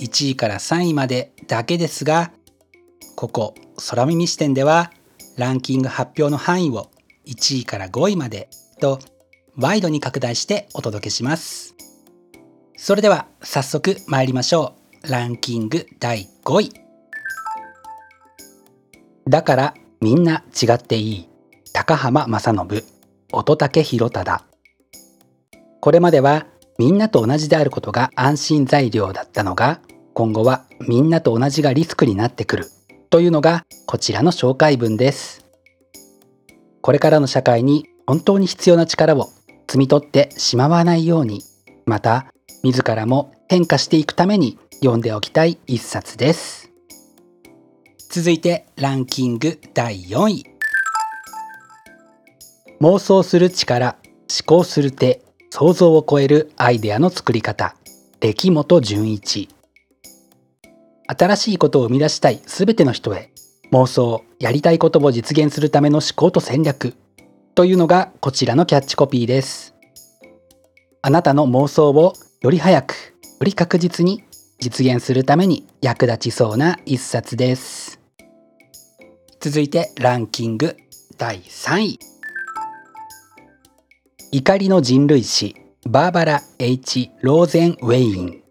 1位から3位までだけですがここ空耳視点ではランキング発表の範囲を1位から5位までとワイドに拡大してお届けします。それでは早速参りましょう。ランキング第5位。だからみんな違っていい。高浜正信。乙武弘忠。これまではみんなと同じであることが安心材料だったのが今後はみんなと同じがリスクになってくる。というのがこちらの紹介文です。これからの社会に本当に必要な力を摘み取ってしまわないようにまた自らも変化していくために読んでおきたい一冊です。続いてランキング第4位。妄想する力思考する手想像を超えるアイデアの作り方。歴本純一。新しいことを生み出したいすべての人へ妄想やりたいことを実現するための思考と戦略というのがこちらのキャッチコピーです。あなたの妄想をより早くより確実に実現するために役立ちそうな一冊です。続いてランキング第3位。怒りの人類史バーバラ・ H・ ローゼン・ウェイン。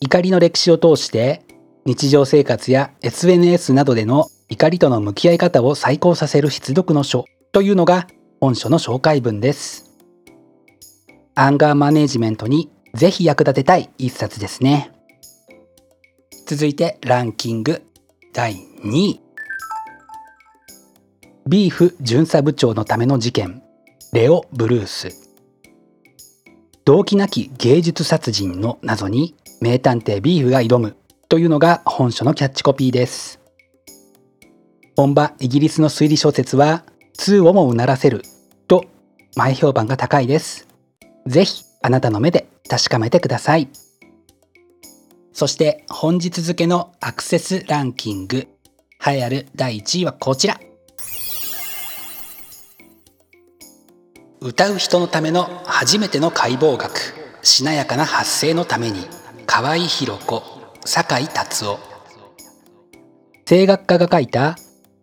怒りの歴史を通して日常生活や SNS などでの怒りとの向き合い方を再考させる必読の書というのが本書の紹介文です。アンガーマネジメントにぜひ役立てたい一冊ですね。続いてランキング第2位。ビーフ巡査部長のための事件。レオ・ブルース。動機なき芸術殺人の謎に名探偵ビーフが挑むというのが本書のキャッチコピーです。本場イギリスの推理小説は通をもうならせると前評判が高いです。ぜひあなたの目で確かめてください。そして本日付のアクセスランキング。栄えある第1位はこちら。歌う人のための初めての解剖学。しなやかな発声のために。河合弘子酒井達夫。声楽家が書いた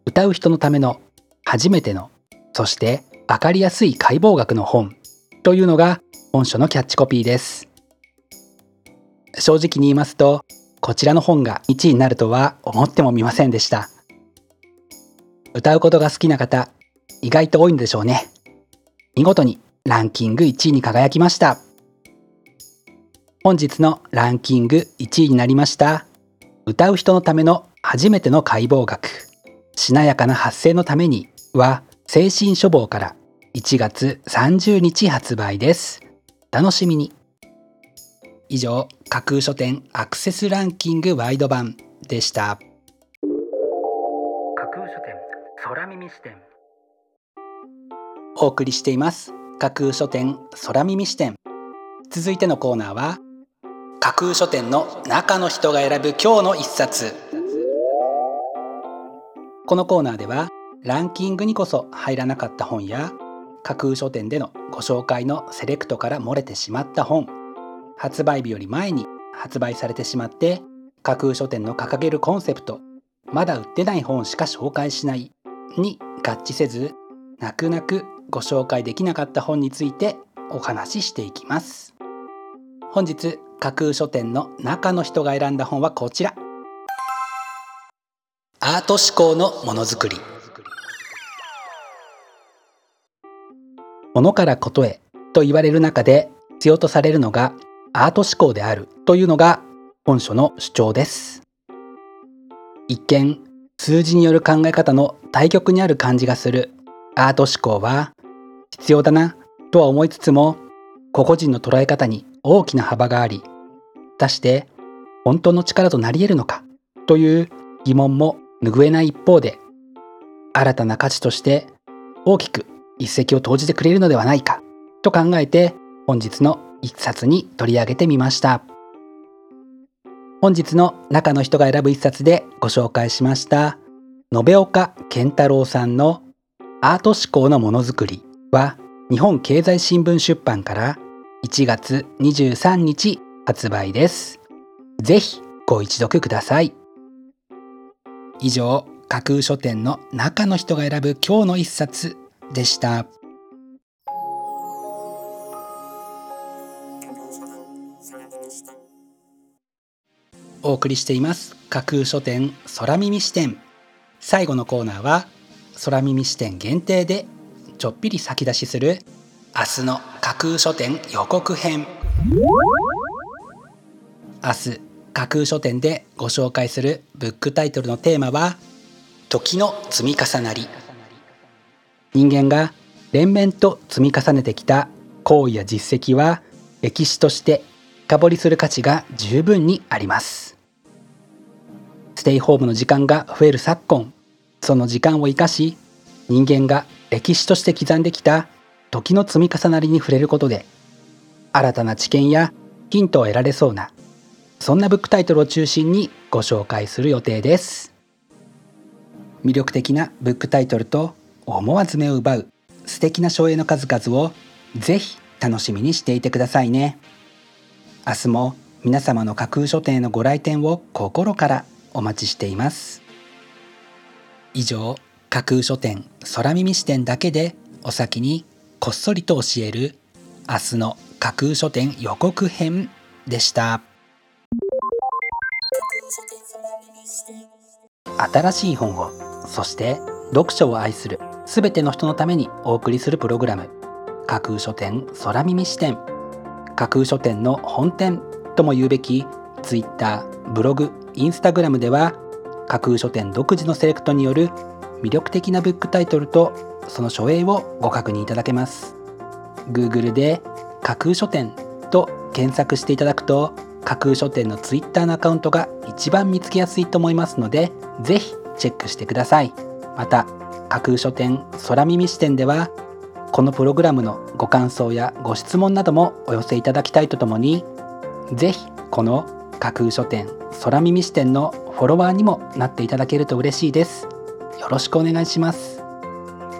歌う人のための初めてのそして分かりやすい解剖学の本というのが本書のキャッチコピーです。正直に言いますとこちらの本が1位になるとは思ってもみませんでした。歌うことが好きな方意外と多いんでしょうね。見事にランキング1位に輝きました。本日のランキング1位になりました。歌う人のための初めての解剖学。しなやかな発声のためには精神処方から1月30日発売です。楽しみに。以上架空書店アクセスランキングワイド版でした。架空書店空耳視点。お送りしています。架空書店空耳視点。続いてのコーナーは架空書店の中の人が選ぶ今日の一冊。このコーナーではランキングにこそ入らなかった本や架空書店でのご紹介のセレクトから漏れてしまった本発売日より前に発売されてしまって架空書店の掲げるコンセプトまだ売ってない本しか紹介しないに合致せず泣く泣くご紹介できなかった本についてお話ししていきます。本日架空書店の中の人が選んだ本はこちら。アート思考のものづくり。物からことへと言われる中で必要とされるのがアート思考であるというのが本書の主張です。一見数字による考え方の対極にある感じがするアート思考は必要だなとは思いつつも個々人の捉え方に大きな幅があり果たして本当の力となり得るのかという疑問も拭えない一方で新たな価値として大きく一石を投じてくれるのではないかと考えて本日の一冊に取り上げてみました。本日の中の人が選ぶ一冊でご紹介しました延岡健太郎さんのアート思考のものづくりは日本経済新聞出版から1月23日発売です。ぜひご一読ください。以上架空書店の中の人が選ぶ今日の一冊でした。お送りしています。架空書店空耳視点。最後のコーナーは空耳視点限定でちょっぴり先出しする明日の架空書店予告編。明日架空書店でご紹介するブックタイトルのテーマは時の積み重なり。人間が連綿と積み重ねてきた行為や実績は歴史として深掘りする価値が十分にあります。ステイホームの時間が増える昨今その時間を生かし人間が歴史として刻んできた時の積み重なりに触れることで新たな知見やヒントを得られそうなそんなブックタイトルを中心にご紹介する予定です。魅力的なブックタイトルと思わず目を奪う素敵な書影の数々をぜひ楽しみにしていてくださいね。明日も皆様の架空書店へのご来店を心からお待ちしています。以上架空書店空耳視点だけでお先にこっそりと教える明日の架空書店予告編でした。新しい本をそして読書を愛するすべての人のためにお送りするプログラム架空書店空耳視点。架空書店の本店とも言うべき Twitter ブログインスタグラムでは架空書店独自のセレクトによる魅力的なブックタイトルとその書影をご確認いただけます。Google で架空書店と検索していただくと架空書店の Twitter のアカウントが一番見つけやすいと思いますのでぜひチェックしてください。また架空書店空耳視点ではこのプログラムのご感想やご質問などもお寄せいただきたいとともにぜひこの架空書店空耳視点のフォロワーにもなっていただけると嬉しいです。よろしくお願いします。